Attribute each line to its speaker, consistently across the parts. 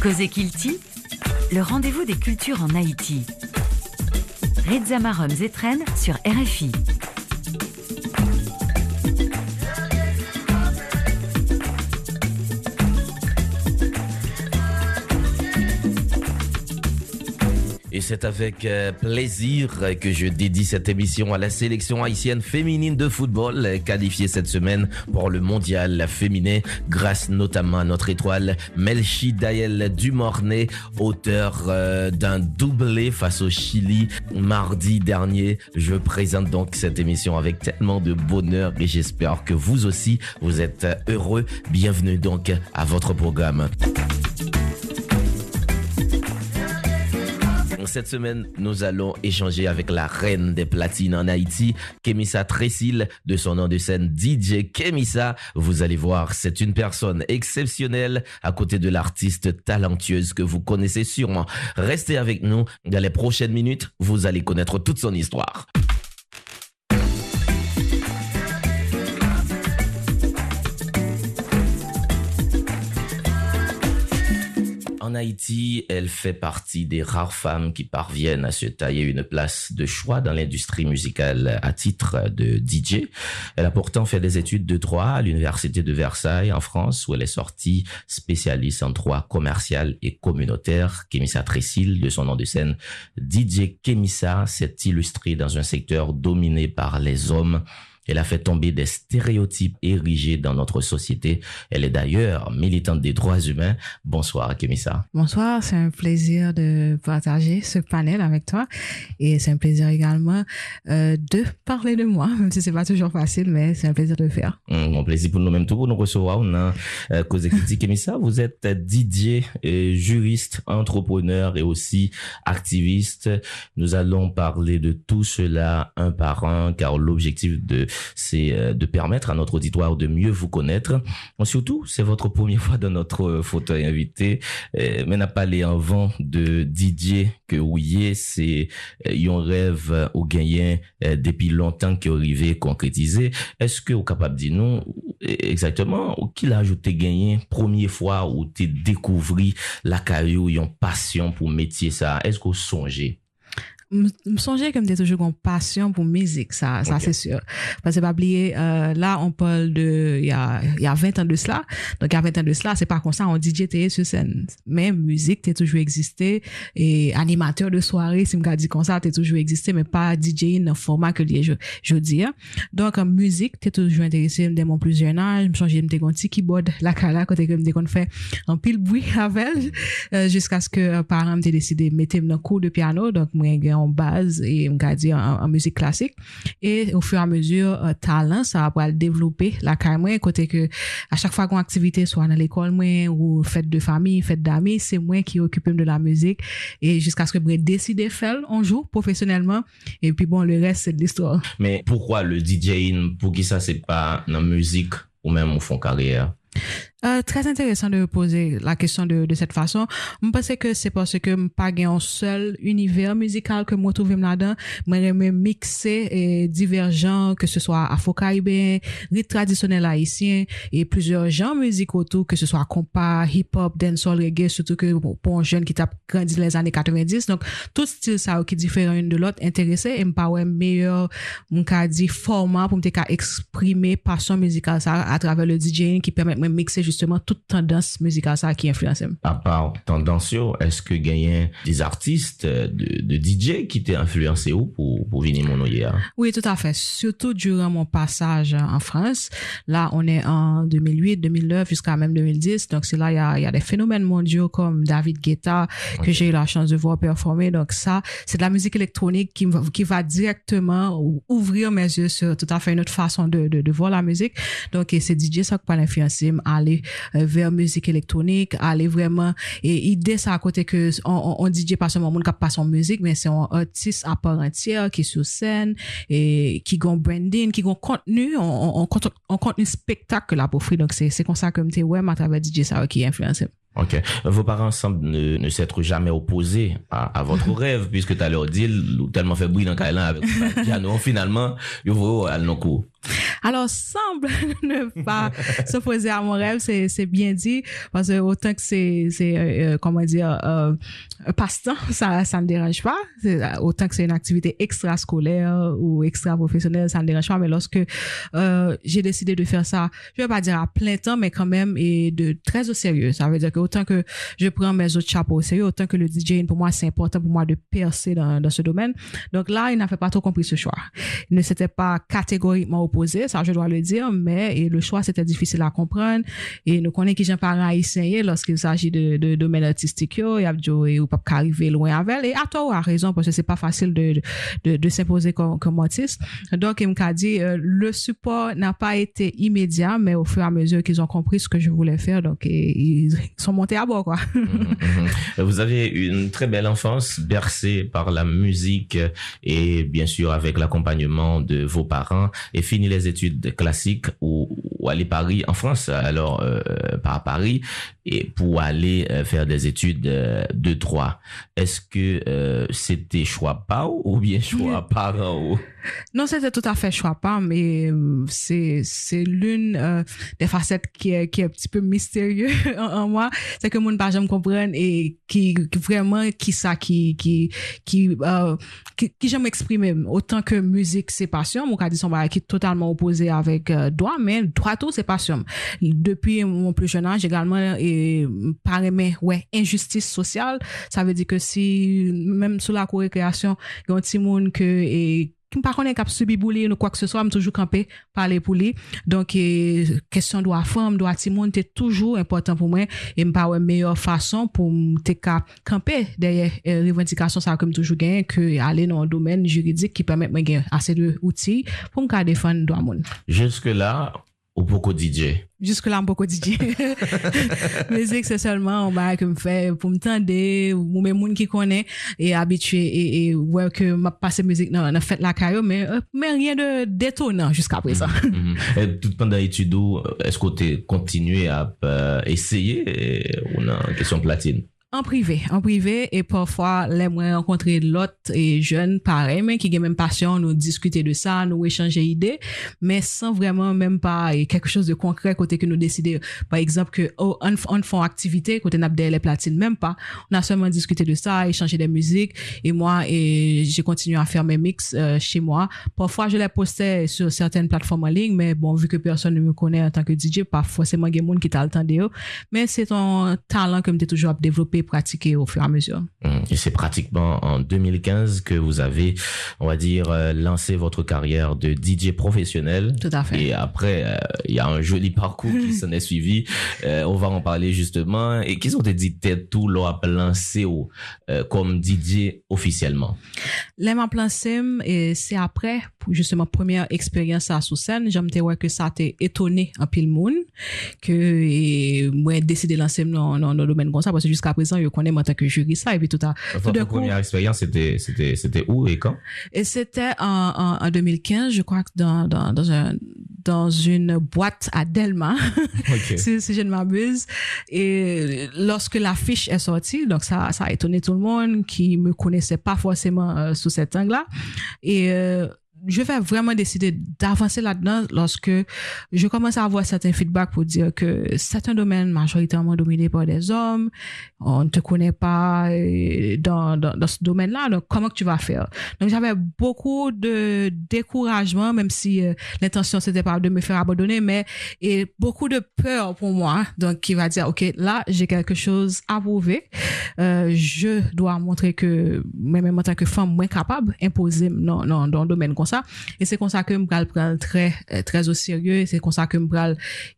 Speaker 1: Cosé Kilti, le rendez-vous des cultures en Haïti. Reza Marom Zetren sur RFI.
Speaker 2: C'est avec euh, plaisir que je dédie cette émission à la sélection haïtienne féminine de football, euh, qualifiée cette semaine pour le mondial féminin, grâce notamment à notre étoile Melchi Dael Dumornay, auteur euh, d'un doublé face au Chili mardi dernier. Je présente donc cette émission avec tellement de bonheur et j'espère que vous aussi, vous êtes heureux. Bienvenue donc à votre programme. Cette semaine, nous allons échanger avec la reine des platines en Haïti, Kemissa Tressil, de son nom de scène DJ Kemissa. Vous allez voir, c'est une personne exceptionnelle à côté de l'artiste talentueuse que vous connaissez sûrement. Restez avec nous. Dans les prochaines minutes, vous allez connaître toute son histoire. En Haïti, elle fait partie des rares femmes qui parviennent à se tailler une place de choix dans l'industrie musicale à titre de DJ. Elle a pourtant fait des études de droit à l'université de Versailles en France où elle est sortie spécialiste en droit commercial et communautaire. Kémissa Tressil, de son nom de scène, DJ Kémissa s'est illustrée dans un secteur dominé par les hommes elle a fait tomber des stéréotypes érigés dans notre société. Elle est d'ailleurs militante des droits humains. Bonsoir, Kémissa.
Speaker 3: Bonsoir, c'est un plaisir de partager ce panel avec toi. Et c'est un plaisir également euh, de parler de moi, même si c'est pas toujours facile, mais c'est un plaisir de le faire.
Speaker 2: Un bon plaisir pour nous-mêmes, tout pour nous recevoir. On a euh, Cause Critique Kémissa. Vous êtes Didier, euh, juriste, entrepreneur et aussi activiste. Nous allons parler de tout cela un par un, car l'objectif de c'est euh, de permettre à notre auditoire de mieux vous connaître. Surtout, c'est votre première fois dans notre fauteuil invité, euh, mais n'a pas les avant de Didier que oui, c'est euh, un rêve au gagné depuis longtemps qui est arrivé concrétisé. Est-ce que vous capable de dire non exactement qui l'a ajouté gagné première fois où tu découvert la carrière une passion pour métier ça? Est-ce que vous songez?
Speaker 3: Me songer comme des toujours une passion pour musique ça ça c'est sûr. Parce que pas oublier euh, là on parle de il y a il y a 20 ans de cela. Donc il y a 20 ans de cela c'est pas comme ça on DJ t'es sur scène. Mais musique t'es toujours existé. Et animateur de soirée si me dit comme ça t'es toujours existé mais pas DJ dans format que je je dis donc en musique t'es toujours intéressé dès mon plus jeune âge me changer me un petit keyboard la cala côté que me qu'on fait un pile bruit avec euh, jusqu'à ce que euh, parents me décidé mettre dans cours de piano. Donc moi base et on va dire en, musique classique. Et au fur et à mesure euh, talent ça va développer la carrière. Côté que à chaque fois qu'on activité soit dans l'école moi ou fête de famille fête d'amis c'est moi qui occupe de la musique. Et jusqu'à ce que je décide de faire un jour professionnellement. Et puis bon le reste c'est de l'histoire.
Speaker 2: Mais pourquoi le DJing pour qui ça c'est pas dans musique ou même au fond carrière?
Speaker 3: Euh, très intéressant de poser la question de, de cette façon. Je pense que c'est parce que je pas un seul univers musical que moi trouve là-dedans. Moi, j'aime mixer et divergent, que ce soit afro-caribéen, rythme traditionnel haïtien et plusieurs genres musicaux autour, que ce soit compas, hip-hop, dancehall, reggae, surtout que pour un jeune qui t'a grandi les années 90. Donc, tout style ça qui est différent de l'autre, intéressé et me pas ouais meilleur, dit format pour me exprimer passion musicale ça à travers le DJing qui permet de mixer justement toute tendance musicale ça qui influence.
Speaker 2: À part tendance, est-ce que gagnent des artistes de, de DJ qui t'ont influencé ou pour, pour venir mon hein?
Speaker 3: Oui, tout à fait. Surtout durant mon passage en France. Là, on est en 2008, 2009 jusqu'à même 2010. Donc, c'est là, il y a, y a des phénomènes mondiaux comme David Guetta que j'ai eu la chance de voir performer. Donc, ça, c'est de la musique électronique qui, qui va directement ouvrir mes yeux sur tout à fait une autre façon de, de, de voir la musique. Donc, c'est DJ ça qui peut influencer à aller euh, vers musique électronique, aller vraiment et idée ça à côté que on, on, DJ pas seulement monde qui passe en musique mais c'est un artiste à part entière qui est sur scène et qui gon branding, qui gon contenu, on, on, on, contenu spectacle là pour donc c'est c'est comme ça comme tu ouais à travers DJ ça qui influence.
Speaker 2: Ok. Vos parents semblent ne, ne s'être jamais opposés à, à votre rêve, puisque tu as leur dit, tellement fait bruit dans le avec le piano, finalement, ils vont à nos cours.
Speaker 3: Alors, semble ne pas s'opposer à mon rêve, c'est, bien dit, parce que autant que c'est, euh, euh, comment dire, euh, passe-temps, ça ça ne dérange pas. Euh, autant que c'est une activité extrascolaire ou extra-professionnelle, ça ne dérange pas. Mais lorsque j'ai décidé de faire ça, je vais pas dire à plein temps, mais quand même, et de très au sérieux. Ça veut dire que autant que je prends mes autres chapeaux au sérieux, autant que le DJing, pour moi, c'est important pour moi de percer dans, dans ce domaine. Donc là, il n'a fait pas trop compris ce choix. Il ne s'était pas catégoriquement opposé, ça je dois le dire, mais et le choix c'était difficile à comprendre. Et nous connaissons qui j'en parle haïtien lorsqu'il s'agit de, de domaine artistique, yo, y a ou pas arriver loin avec. Et à toi, ou à raison, parce que c'est pas facile de, de, s'imposer comme, comme artiste. Donc, il m'a dit, euh, le support n'a pas été immédiat, mais au fur et à mesure qu'ils ont compris ce que je voulais faire, donc ils sont montés à bord, quoi.
Speaker 2: Mhm, mhm. Vous avez une très belle enfance bercée par la musique et bien sûr avec l'accompagnement de vos parents et les études classiques ou, ou aller Paris en France. Alors euh, par Paris et pour aller euh, faire des études euh, de droit. Est-ce que euh, c'était choix pas ou bien choix parent
Speaker 3: Non, c'était tout à fait choix pas, mais c'est c'est l'une des facettes qui est qui est un petit peu mystérieux en, en moi, c'est que mon pas jamais comprendre et qui, qui vraiment qui ça qui qui qui euh, qui, qui j'aime exprimer. Autant que musique c'est passion, mon cas dit son qui est totalement opposé avec euh, droit, mais droit tout c'est passion. Depuis mon plus jeune âge également et paremen, wè, ouais, injustice sosyal, sa ve di ke si, mèm sou la kou rekreasyon, yon ti moun ke, e, ki m pa konen kap subi bou li ou nou kwa k se so, m toujou kampe pale pou li. Donk, e, kesyon do a fom, do a timoun, te toujou important pou mwen, e m pa wè meyor fason pou m te ka kampe deye e, euh, revendikasyon sa kem toujou gen, ke ale nan domen juridik ki pèmèt mwen gen ase de outi pou m ka defan do a
Speaker 2: moun. Juske la, ou beaucoup DJ
Speaker 3: Jusque là, beaucoup DJ. Musique, c'est seulement un bail que me fait pour me tendre, ou même moun qui connaît, et habitué, et, et, ouais, que m'a passé musique dans, dans fête la caillou, mais, euh, mais rien de détonnant jusqu'à présent.
Speaker 2: Mhm. Et tout pendant l'étude, est-ce que tu continué à euh, essayer euh, ou non, question platine?
Speaker 3: En privé, en privé, et parfois, moi rencontrer l'autre et jeunes, pareil, mais qui ont même passion, nous discuter de ça, nous échanger idées, mais sans vraiment même pas et quelque chose de concret côté que nous décider, par exemple, que, oh, on, on fait activité, côté n'a les platines, même pas. On a seulement discuté de ça, échanger des musiques, et moi, et j'ai continué à faire mes mix euh, chez moi. Parfois, je les postais sur certaines plateformes en ligne, mais bon, vu que personne ne me connaît en tant que DJ, pas forcément a des gens qui t'a le temps de mais c'est un talent que j'ai toujours développé pratiquer au fur et à mesure.
Speaker 2: Hum, Et c'est pratiquement en 2015 que vous avez, on va dire, euh, lancé votre carrière de DJ professionnel.
Speaker 3: Tout à fait.
Speaker 2: Et après, euh, il y a un joli parcours qui s'en est suivi. Euh, on va en parler justement. Et qu'est-ce qu'on t'a dit peut-être tout l'a lancé au, comme DJ officiellement?
Speaker 3: Lè m'a et c'est après justement première expérience à sous scène, j'aime te ouais que ça t'est étonné en pile moun que moi décidé de lancer dans le domaine comme ça parce que jusqu'à présent je connais moi en tant que juriste ça et puis tout à tout
Speaker 2: Votre
Speaker 3: coup
Speaker 2: première expérience, c'était, c'était, c'était où et quand?
Speaker 3: et c'était en, en, en 2015 je crois que dans dans dans un dans une boîte à Delma si je ne m'abuse. Et lorsque l'affiche est sortie, donc ça, ça a étonné tout le monde qui me connaissait pas forcément euh, sous cet angle-là. Et euh, je vais vraiment décider d'avancer là-dedans lorsque je commence à avoir certains feedbacks pour dire que c'est un domaine majoritairement dominé par des hommes, on ne te connaît pas euh, dans, dans, ce domaine-là, donc comment que tu vas faire? Donc j'avais beaucoup de découragement, même si euh, l'intention c'était pas de me faire abandonner, mais et beaucoup de peur pour moi, donc qui va dire, OK, là, j'ai quelque chose à prouver, euh, je dois montrer que, même en tant que femme, moins capable, imposer dans, dans, dans le domaine ça. Et c'est comme ça que je vais prendre très, euh, très au sérieux, et c'est comme ça que je vais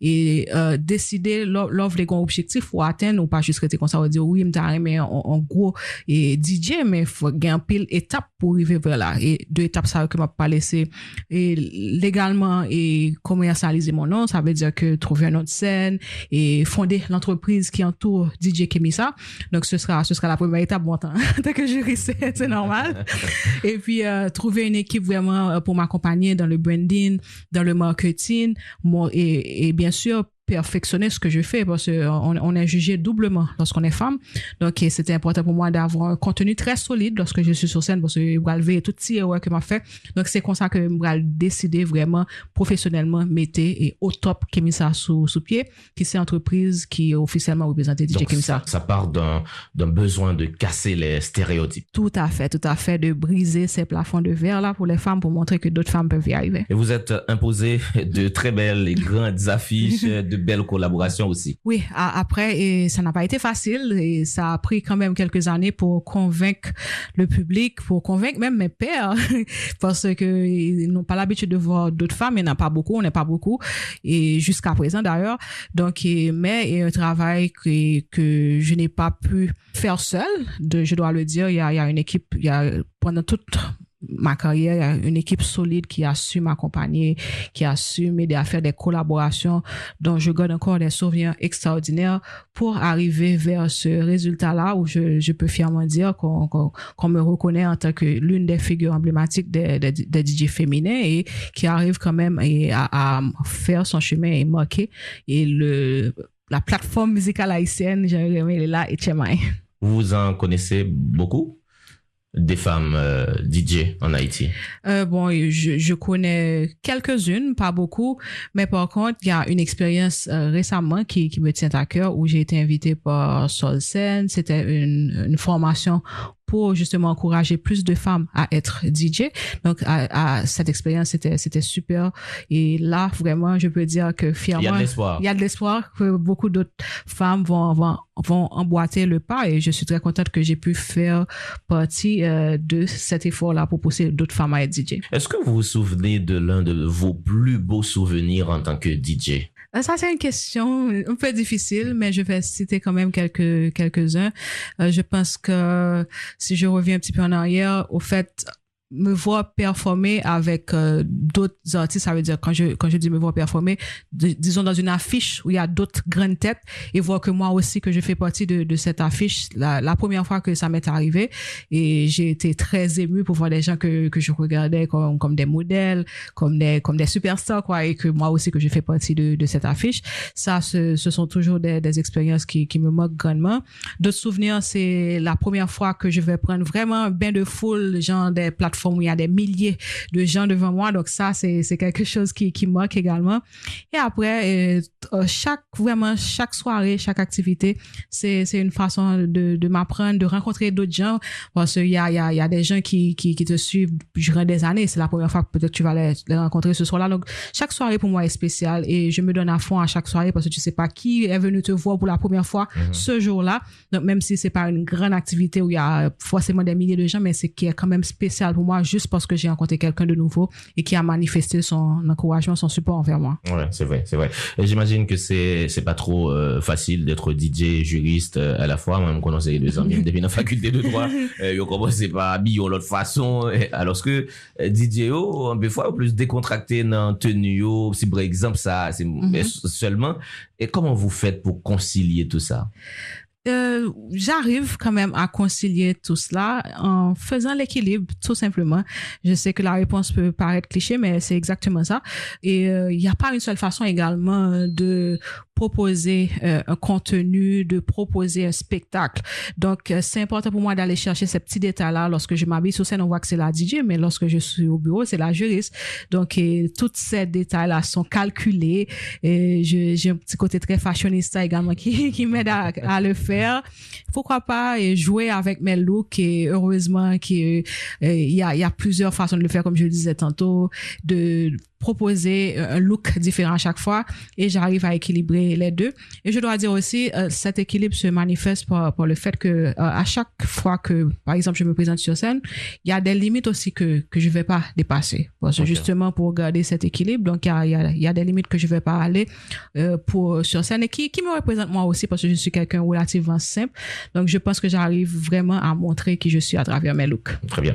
Speaker 3: et, euh, décider l'o- l'offre les grands objectifs pour atteindre, ou pas juste rester comme ça, ou dire, oui, je mais en, gros, et DJ, mais faut gagner un pile étape pour arriver vers là. Et deux étapes, ça que m'a pas laissé, et légalement, et commercialiser mon nom, ça veut dire que trouver un de scène, et fonder l'entreprise qui entoure DJ Kemisa. Donc, ce sera, ce sera la première étape, bon temps. Tant que juriste, c'est normal. Et puis, euh, trouver une équipe vraiment euh, pour m'accompagner dans le branding, dans le marketing, et bien sûr, perfectionner ce que je fais parce qu'on on est jugé doublement lorsqu'on est femme. Donc, c'était important pour moi d'avoir un contenu très solide lorsque je suis sur scène parce que je vais lever tout petit erreur que m'a fait. Donc, c'est comme ça que je vais décider vraiment professionnellement mettre et au top Kemisa sous, sous pied, qui c'est entreprise qui officiellement représente DJ Kemisa.
Speaker 2: Ça, ça part d'un, d'un besoin de casser les stéréotypes.
Speaker 3: Tout à fait, tout à fait, de briser ces plafonds de verre là pour les femmes pour montrer que d'autres femmes peuvent y arriver.
Speaker 2: Et vous êtes imposé de très belles et grandes affiches, de belles collaborations aussi.
Speaker 3: Oui, après, ça n'a pas été facile et ça a pris quand même quelques années pour convaincre le public, pour convaincre même mes pères, parce que ils n'ont pas l'habitude de voir d'autres femmes, il n'y en a pas beaucoup, on n'est pas beaucoup, et jusqu'à présent d'ailleurs. Donc, mais il y a un travail que, que je n'ai pas pu faire seul, de, je dois le dire, il y a, il y a une équipe, il y a pendant toute ma carrière, une équipe solide qui a su m'accompagner, qui a su m'aider à faire des collaborations. Dont je garde encore des souvenirs extraordinaires pour arriver vers ce résultat-là où je, je peux fièrement dire qu'on qu'on me reconnaît en tant que l'une des figures emblématiques des, des, des DJ féminins et qui arrive quand même à, à faire son chemin et marquer. Et le la plateforme musicale haïtienne, j'ai est là et
Speaker 2: Vous en connaissez beaucoup? Des femmes euh, DJ en Haïti?
Speaker 3: Euh, Bon, je, je connais quelques-unes, pas beaucoup, mais par contre, il y a une expérience euh, récemment qui, qui me tient à cœur où j'ai été invitée par Solsen. C'était une, une formation pour justement encourager plus de femmes à être DJ. Donc, à, à cette expérience, c'était, c'était super. Et là, vraiment, je peux dire que fièrement,
Speaker 2: il y a de l'espoir.
Speaker 3: Il y a de l'espoir que beaucoup d'autres femmes vont, vont, vont emboîter le pas. Et je suis très contente que j'ai pu faire partie euh, de cet effort-là pour pousser d'autres femmes à être DJ.
Speaker 2: Est-ce que vous vous souvenez de l'un de vos plus beaux souvenirs en tant que DJ?
Speaker 3: Euh, ça, c'est une question un peu difficile, mais je vais citer quand même quelques, quelques-uns. Euh, je pense que si je reviens un petit peu en arrière, au fait, me voir performer avec euh, d'autres artistes, ça veut dire quand je quand je dis me voir performer, disons dans une affiche où il y a d'autres grandes têtes et voir que moi aussi que je fais partie de, de cette affiche, la, la première fois que ça m'est arrivé et j'ai été très ému pour voir des gens que que je regardais comme comme des modèles, comme des comme des superstars quoi et que moi aussi que je fais partie de de cette affiche. Ça ce, ce sont toujours des, des expériences qui qui me moquent grandement. D'autres souvenirs c'est la première fois que je vais prendre vraiment un bain de foule genre des plateformes où il y a des milliers de gens devant moi. Donc ça, c'est, quelque chose qui, qui manque également. Et après, euh, euh, chaque, vraiment, chaque soirée, chaque activité, c'est, une façon de, de m'apprendre, de rencontrer d'autres gens. Parce qu'il y a, y a, y a des gens qui, qui, qui te suivent durant des années. C'est la première fois que peut-être tu vas les, les rencontrer ce soir-là. Donc, chaque soirée pour moi est spéciale et je me donne à fond à chaque soirée parce que tu sais pas qui est venu te voir pour la première fois mhm. ce jour-là. Donc, même si c'est pas une grande activité où il y a forcément des milliers de gens, mais c'est qui est quand même spécial pour moi juste parce que j'ai rencontré quelqu'un de nouveau et qui a manifesté son encouragement, son support envers moi.
Speaker 2: Ouais, c'est vrai, c'est vrai. Et j'imagine que c'est c'est pas trop euh, facile d'être DJ juriste euh, à la fois. Même quand on s'est deux ans, depuis la faculté de droit, euh, on commence pas habiller de l'autre façon. Alors que euh, DJ oh, des fois plus décontracté dans tenue si par exemple ça, c'est mm-hmm. seulement. Et comment vous faites pour concilier tout ça?
Speaker 3: Euh, j'arrive quand même à concilier tout cela en faisant l'équilibre, tout simplement. Je sais que la réponse peut paraître cliché, mais c'est exactement ça. Et euh, il n'y a pas une seule façon également de proposer euh, un contenu, de proposer un spectacle. Donc, c'est important pour moi d'aller chercher ces petits détails-là. Lorsque je m'habille sur scène, on voit que c'est la DJ, mais lorsque je suis au bureau, c'est la juriste. Donc, tous ces détails-là sont calculés. J'ai un petit côté très fashionista également qui, m'aide à, le faire. Pourquoi pas et jouer avec mes looks et heureusement qu'il euh, y a, y a plusieurs façons de le faire, comme je le disais tantôt, de proposer un look différent à chaque fois et j'arrive à équilibrer les deux. Et je dois dire aussi, euh, cet équilibre se manifeste par, par le fait que euh, à chaque fois que, par exemple, je me présente sur scène, il y a des limites aussi que que je vais pas dépasser. Parce que justement pour garder cet équilibre, donc il y a, y a, y a des limites que je vais pas aller euh, pour sur scène et qui qui me représentent moi aussi parce que je suis quelqu'un relativement simple. Donc je pense que j'arrive vraiment à montrer qui je suis à travers mes looks.
Speaker 2: Très bien.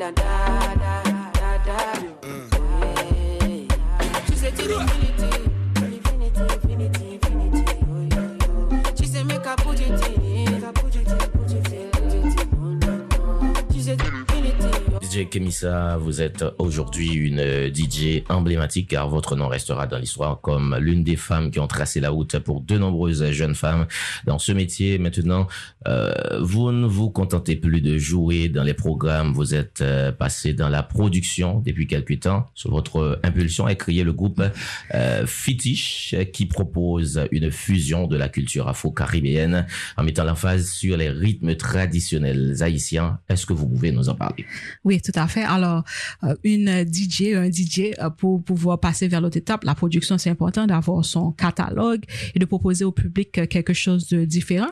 Speaker 4: feeling da da da da. Mm. Yeah. She
Speaker 2: said, Kemissa, vous êtes aujourd'hui une euh, DJ emblématique car votre nom restera dans l'histoire comme l'une des femmes qui ont tracé la route pour de nombreuses jeunes femmes dans ce métier. Maintenant, euh, vous ne vous contentez plus de jouer dans les programmes, vous êtes euh, passé dans la production depuis quelques temps. Sur votre impulsion est créé le groupe euh, Fitish qui propose une fusion de la culture afro-caribéenne en mettant l'emphase sur les rythmes traditionnels haïtiens. Est-ce que vous pouvez nous en parler?
Speaker 3: Oui, tout à fait. Alors, euh, une DJ, un DJ, euh, pour pouvoir passer vers l'autre étape, la production, c'est important d'avoir son catalogue et de proposer au public euh, quelque chose de différent.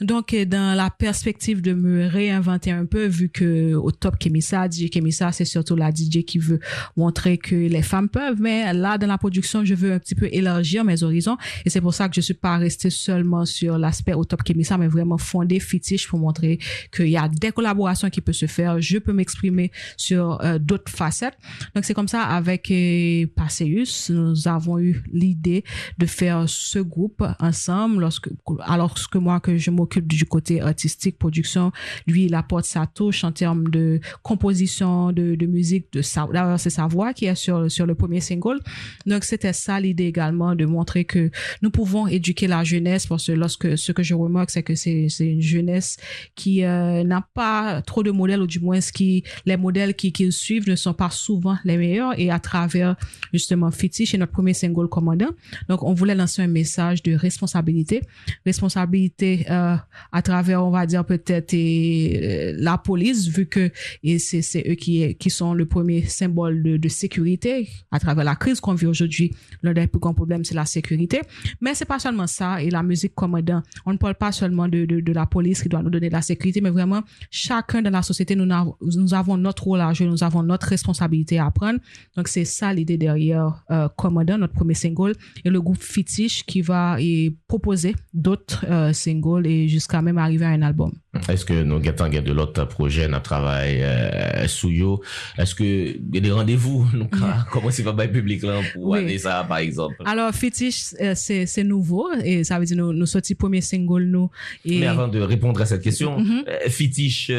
Speaker 3: Donc, dans la perspective de me réinventer un peu, vu que au top Kemissa, DJ Kemissa, c'est surtout la DJ qui veut montrer que les femmes peuvent, mais là, dans la production, je veux un petit peu élargir mes horizons et c'est pour ça que je suis pas restée seulement sur l'aspect au top Kemissa, mais vraiment fonder Fitish pour montrer qu'il y a des collaborations qui peuvent se faire. Je peux m'exprimer sur euh, d'autres facettes. Donc, c'est comme ça, avec euh, Passeus, nous avons eu l'idée de faire ce groupe ensemble lorsque, alors que moi, que je m'occupe du côté artistique, production, lui, il apporte sa touche en termes de composition, de, musique, de sa, d'ailleurs, c'est sa voix qui est sur, sur le premier single. Donc, c'était ça l'idée également de montrer que nous pouvons éduquer la jeunesse parce que lorsque, ce que je remarque, c'est que c'est, c'est une jeunesse qui euh, n'a pas trop de modèles ou du moins ce qui, les modèles qui, qu'ils suivent ne sont pas souvent les meilleurs et à travers justement Fitish et notre premier single commandant. Donc, on voulait lancer un message de responsabilité. Responsabilité euh, à travers, on va dire peut-être euh, la police, vu que et c'est, c'est eux qui, qui sont le premier symbole de, sécurité à travers la crise qu'on vit aujourd'hui. L'un des plus grands problèmes, c'est la sécurité. Mais c'est pas seulement ça. Et la musique commandant, on ne parle pas seulement de, de, la police qui doit nous donner la sécurité, mais vraiment, chacun dans la société, nous, nous avons notre rôle à jouer, nous avons notre responsabilité à prendre. Donc, c'est ça l'idée derrière euh, Commandant, notre premier single, et le groupe Fitish qui va et proposer d'autres euh, singles et jusqu'à même arriver à un album.
Speaker 2: Est-ce que nous guettons de l'autre projet, notre travail euh, sous yo? Est-ce que y a des rendez-vous, comment c'est pas public là pour
Speaker 3: Oui.
Speaker 2: aller ça, par exemple?
Speaker 3: Alors, Fetish, euh, c'est nouveau et ça veut dire nous, nous sortis premier single nous. Et
Speaker 2: Mais avant de répondre à cette question,
Speaker 3: Mhm.
Speaker 2: euh, Fitish,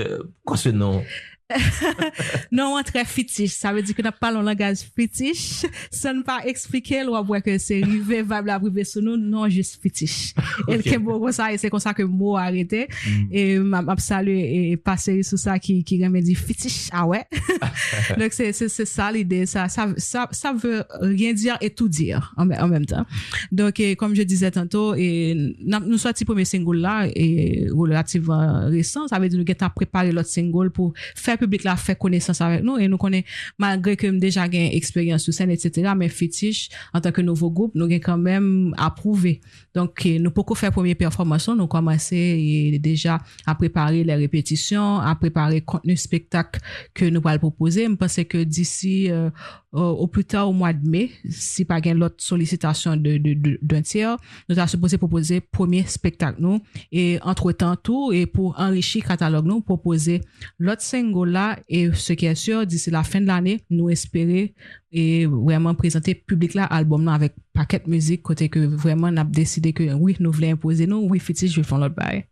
Speaker 2: quoi ce nom?
Speaker 3: non, on très fétiche. Ça veut dire que nous parlons langage fétiche. Ça ne pas expliquer, voit que c'est rivé, vibe la privé sur nous. Non, juste fétiche. Et le
Speaker 2: Ok.
Speaker 3: Kembo, comme ça, et c'est comme ça que le mot a arrêté. Et m'a salué et passé sur ça qui, qui remet dit fétiche. Ah ouais. Donc, c'est, c'est, c'est ça l'idée. Ça, ça, ça, ça veut rien dire et tout dire en, même- en même temps. Donc, et comme je disais tantôt, et nous sorti premier single là, et relativement récent, ça veut dire nous avons préparé l'autre single pour faire public là, faire connaissance avec nous, et nous connaissons, malgré que nous déjà gain expérience sur scène, etc., mais Fétiche, en tant que nouveau groupe, nous avons quand même approuvé. Donc, eh, nous pouvons faire première performance, nous commencé et déjà à préparer les répétitions, à préparer contenu spectacle que nous allons proposer. Je pense que d'ici euh, au, plus tard au mois de mai, si pas gain l'autre sollicitation de, d'un tiers, nous avons supposé proposer premier spectacle nous et entre temps tout et pour enrichir catalogue nous proposer l'autre single là et ce qui est sûr d'ici la fin de l'année nous espérer et vraiment présenter public là album là avec paquet de musique côté que vraiment on a décidé que oui nous voulons imposer nous oui fétiche je vais faire l'autre bail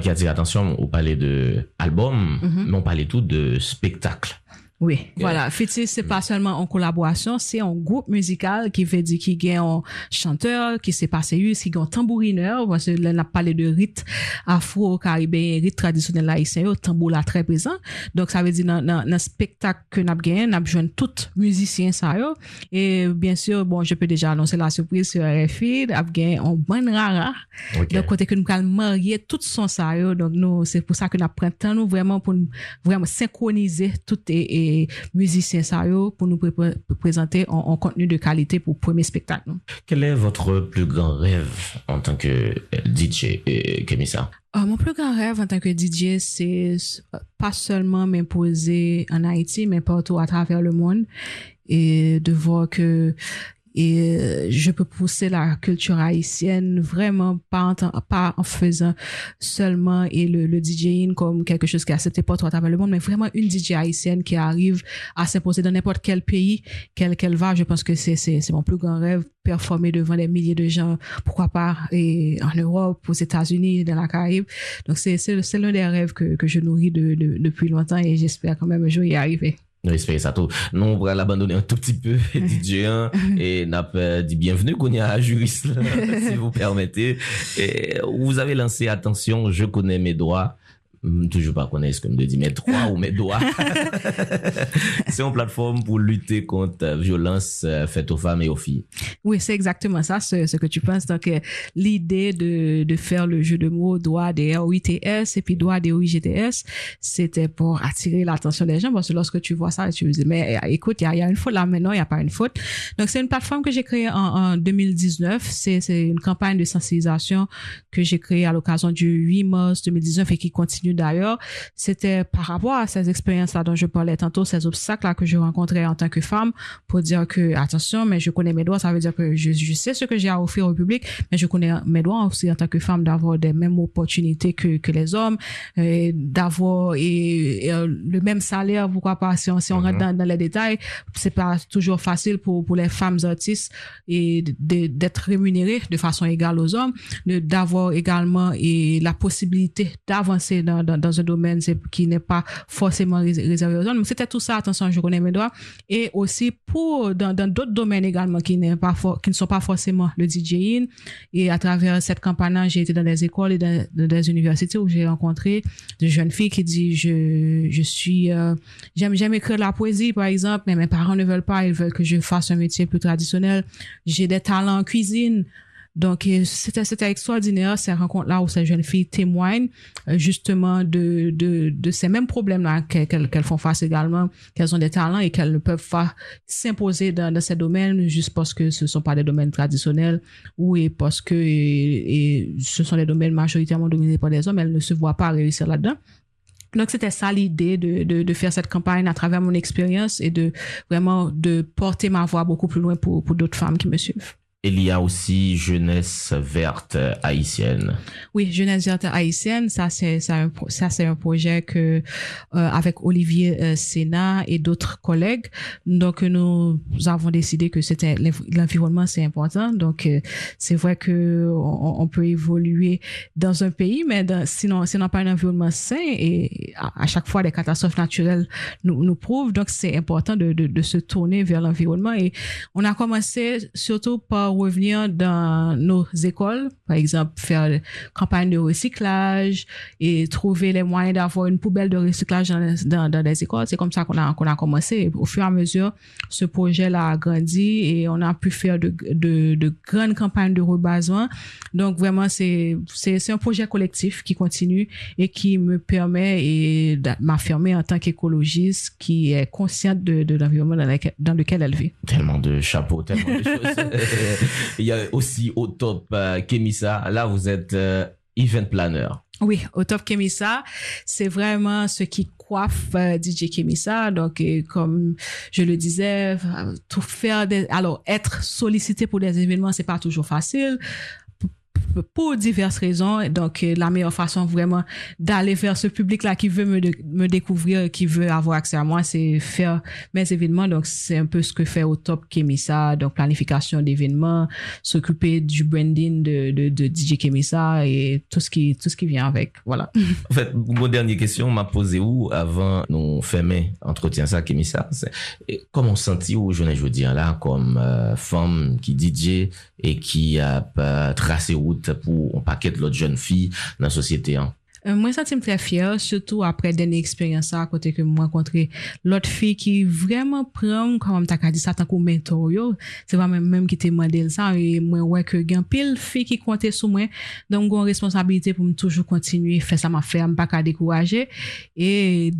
Speaker 2: qui attire attention, on parlait de album,
Speaker 3: Mhm.
Speaker 2: mais on parlait tout de spectacle.
Speaker 3: Oui, voilà. Fétiche, c'est pas seulement en collaboration, c'est un groupe musical qui veut dire qu'il y a un chanteur, qui s'est passé qui a un tambourineur, parce que là, on a parlé de rite afro-caribéen, rite traditionnel haïtien, le tambour là très présent. Donc, ça veut dire, dans, dans, dans spectacle que nous avons gagné, nous avons joué tous musiciens, ça, yo. Et bien sûr, bon, je peux déjà annoncer la surprise sur RFI, nous avons gagné un bon rara.
Speaker 2: Ok.
Speaker 3: Donc, côté que nous allons marier tout son ça, yo. donc nous, c'est pour ça que nous prenons temps, nous, vraiment, pour vraiment synchroniser tout et, et musiciens ça pour nous pré- pré- présenter en, en contenu de qualité pour premier spectacle. non?
Speaker 2: Quel est votre plus grand rêve en tant que euh, DJ et Kemisa
Speaker 3: Euh, mon plus grand rêve en tant que DJ, c'est euh, pas seulement m'imposer en Haïti, mais partout à travers le monde et de voir que et euh, je peux pousser la culture haïtienne vraiment pas en, pas faisant seulement et le, le DJing comme quelque chose qui est accepté partout à travers le monde, mais vraiment une DJ haïtienne qui arrive à s'imposer dans n'importe quel pays quel qu'elle va. Je pense que c'est mon plus grand rêve performer devant des milliers de gens, pourquoi pas en Europe, aux États-Unis, dans la Caraïbe. Donc c'est l'un des rêves que je nourris de, de- depuis longtemps et j'espère quand même un jour y arriver.
Speaker 2: Nous espérons ça tout. Nous, on va l'abandonner un tout petit peu, DJ 1, et n'a pas dit bienvenue qu'on y a à si vous permettez. Et vous avez lancé, attention, je connais mes droits. Toujours pas connaître ce que me dit mes droits ou mes doigts. C'est une plateforme pour lutter contre la violence euh, faite aux femmes et aux filles.
Speaker 3: Oui, c'est exactement ça, ce, ce que tu penses. Donc, euh, l'idée de, de faire le jeu de mots droit des ROITS et puis droit des OIGTS, c'était pour attirer l'attention des gens parce que lorsque tu vois ça, tu me dis, mais euh, écoute, il y a, il y a une faute là maintenant, il n'y a pas une faute. Donc, c'est une plateforme que j'ai créée en, en 2019. C'est c'est une campagne de sensibilisation que j'ai créée à l'occasion du 8 mars 2019 et qui continue d'ailleurs. C'était par rapport à ces expériences-là dont je parlais tantôt, ces obstacles-là que je rencontrais en tant que femme pour dire que, attention, mais je connais mes droits, ça veut dire que je, je sais ce que j'ai à offrir au public, mais je connais mes droits aussi en tant que femme d'avoir des mêmes opportunités que, que les hommes, et d'avoir et, et, euh, le même salaire, pourquoi pas, si on, si on rentre dans, dans les détails, c'est pas toujours facile pour, pour les femmes artistes et d'être rémunérées de façon égale aux hommes, d'avoir également et la possibilité d'avancer dans, dans, un domaine qui n'est pas forcément rés- réservé aux hommes. C'était tout ça, attention, je connais mes droits. Et aussi pour dans d'autres domaines également qui, n'est pas qui ne sont pas forcément le DJing. Et à travers cette campagne j'ai été dans des écoles et dans, des universités où j'ai rencontré de jeunes filles qui disent je, je suis, euh, j'aime, j'aime écrire de la poésie, par exemple, mais mes parents ne veulent pas, ils veulent que je fasse un métier plus traditionnel. J'ai des talents en cuisine. Donc, c'était, extraordinaire, ces rencontres-là où ces jeunes filles témoignent euh, justement de, de, de ces mêmes problèmes-là qu'elles font face également, qu'elles ont des talents et qu'elles ne peuvent pas s'imposer dans, dans ces domaines juste parce que ce ne sont pas des domaines traditionnels ou et parce que et, et ce sont des domaines majoritairement dominés par des hommes, elles ne se voient pas réussir là-dedans. Donc, c'était ça l'idée de, de, de faire cette campagne à travers mon expérience et de vraiment de porter ma voix beaucoup plus loin pour, pour d'autres femmes qui me suivent.
Speaker 2: Il y a aussi Jeunesse Verte Haïtienne.
Speaker 3: Oui, Jeunesse verte haïtienne, ça c'est ça, un c'est un projet que euh, avec Olivier euh, Sénat et d'autres collègues, donc nous avons décidé que c'était l'env- l'environnement c'est important. Donc euh, c'est vrai que on, peut évoluer dans un pays, mais dans, sinon sinon pas un environnement sain et à, chaque fois des catastrophes naturelles nous, nous prouvent. Donc c'est important de, de, de se tourner vers l'environnement et on a commencé surtout par revenir dans nos écoles, par exemple faire des campagnes de recyclage et trouver les moyens d'avoir une poubelle de recyclage dans, les- dans, dans les écoles. C'est comme ça qu'on a, qu'on a commencé. Au fur et à mesure, ce projet-là a grandi et on a pu faire de, de, de grandes campagnes de rebasement. Donc vraiment, c'est, un projet collectif qui continue et qui me permet et de m'affirmer en tant qu'écologiste qui est consciente de, de l'environnement dans dans lequel elle vit.
Speaker 2: Tellement de chapeaux, tellement de choses. Il y a aussi au top euh. Là, vous êtes euh, event planner.
Speaker 3: Oui, au top Kemisa, c'est vraiment ce qui coiffe euh, DJ Kemisa. Donc, euh, comme je le disais, tout faire alors être sollicité pour des événements, c'est pas toujours facile pour diverses raisons. Donc, euh, la meilleure façon vraiment d'aller vers ce public-là qui veut me, me découvrir, qui veut avoir accès à moi, c'est faire mes événements. Donc, c'est un peu ce que fait au top Kemisa. Donc, planification d'événements, s'occuper du branding de, de, DJ Kemisa et tout ce qui, tout ce qui vient avec. Voilà.
Speaker 2: En fait, mon dernière question m'a posé où avant nous fermer entretien ça Kemisa. Comment senti où je là comme euh, femme qui DJ et qui a pas tracé route pou an paket lot joun fi nan sosyete
Speaker 3: an. Mwen satim tre fyer, sotou apre dene eksperyansa kote ke mwen kontre lot fi ki vreman pran kwa mwen di sa tankou mentor yo. Se va mwen menm ki te mandel sa, e mwen wek gen pil fi ki konte sou mwen. Don mwen gwen responsabilite pou mwen toujou kontinuye fè sa ma fè, mwen baka dekouraje. E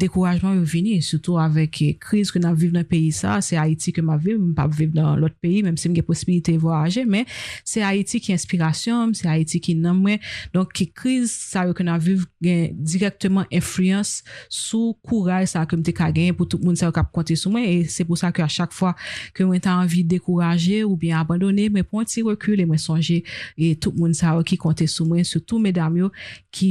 Speaker 3: dekourajman yo vini, sotou avek kriz ke nan viv nan peyi sa, se Haiti ke ma viv, mwen pa viv nan lot peyi, menm se mwen gen posibilite voyaje, men se Haiti ki inspirasyon, se Haiti ki nan mwen, Don ki kriz sa yo ke nan viv gen direktman influence sou kouraj sa ke mte ka gen pou tout moun sa yo kap konti sou mwen. E se pou sa ke a chak fwa ke mwen ta anvi dekouraje ou bien abandone mwen pon ti rekul e mwen sonje e tout moun sa yo ki konti sou mwen. Sou tout medam yo ki,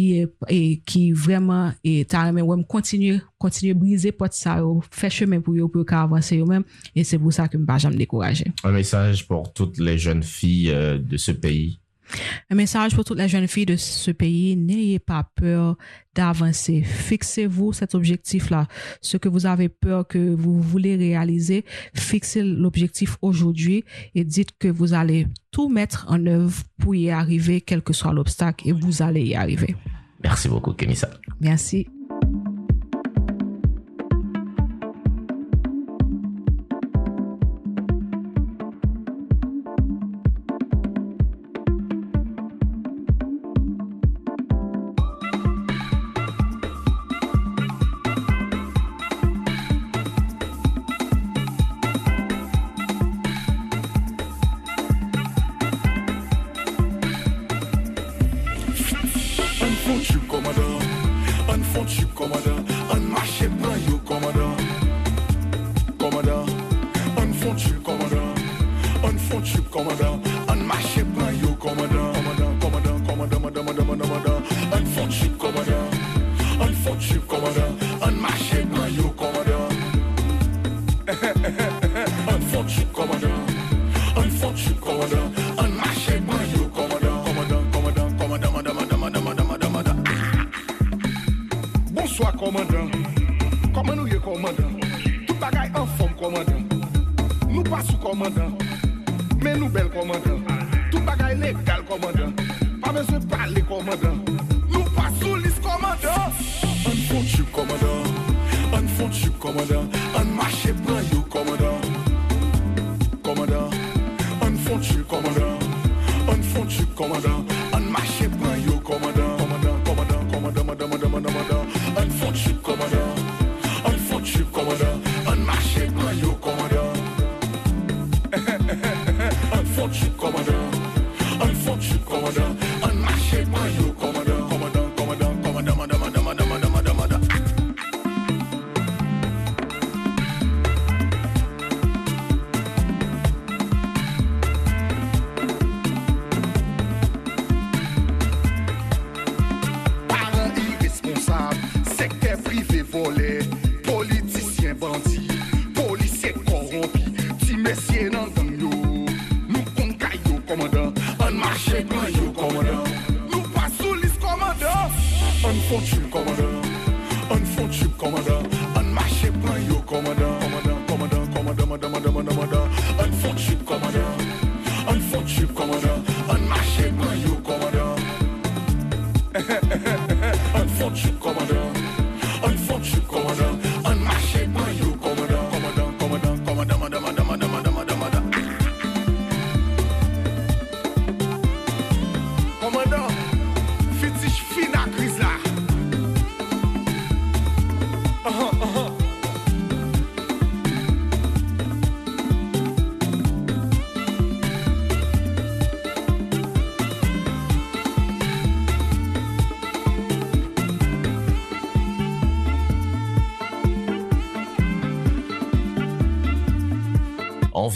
Speaker 3: e, ki vreman e ta remen wèm kontinye kontinye brize pot sa yo fè chemen pou yo pou yo ka avanse yo men e se pou sa kem ba jam dekouraje.
Speaker 2: Un mesaj pou tout les jeunes filles euh, de se peyi
Speaker 3: Un message pour toutes les jeunes filles de ce pays, n'ayez pas peur d'avancer. Fixez-vous cet objectif-là. Ce que vous avez peur que vous voulez réaliser, fixez l'objectif aujourd'hui et dites que vous allez tout mettre en œuvre pour y arriver, quel que soit l'obstacle, et vous allez y arriver.
Speaker 2: Merci beaucoup, Kémissa.
Speaker 3: Merci.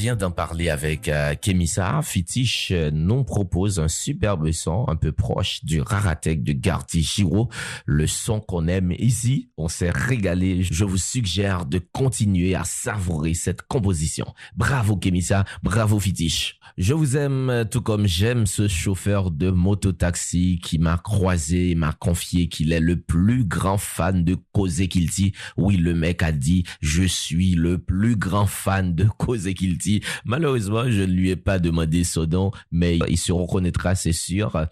Speaker 2: Vient d'en parler avec euh, Kemissa. Fitish euh, nous propose un superbe son un peu proche du Raratec de Gardi Giro, le son qu'on aime ici. On s'est régalé. Je vous suggère de continuer à savourer cette composition. Bravo Kemissa, bravo Fitish. Je vous aime tout comme j'aime ce chauffeur de mototaxi qui m'a croisé et m'a confié qu'il est le plus grand fan de Kose Kilti. Oui, le mec a dit, je suis le plus grand fan de Kose Kilti. Malheureusement, je ne lui ai pas demandé son nom, mais il se reconnaîtra, c'est sûr.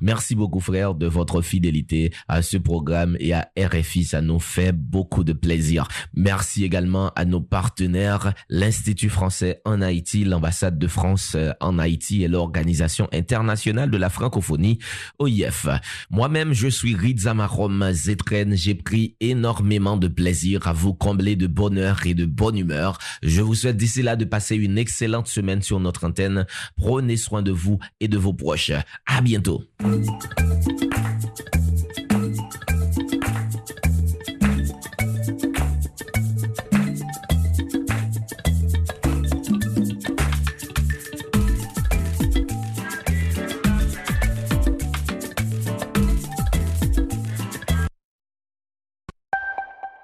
Speaker 2: Merci beaucoup, frère, de votre fidélité à ce programme et à RFI. Ça nous fait beaucoup de plaisir. Merci également à nos partenaires, l'Institut français en Haïti, l'ambassade de France en Haïti et l'Organisation internationale de la francophonie, OIF. Moi-même, je suis Rizamarom Zetren. J'ai pris énormément de plaisir à vous combler de bonheur et de bonne humeur. Je vous souhaite d'ici là de passer une excellente semaine sur notre antenne. Prenez soin de vous et de vos proches. À bientôt.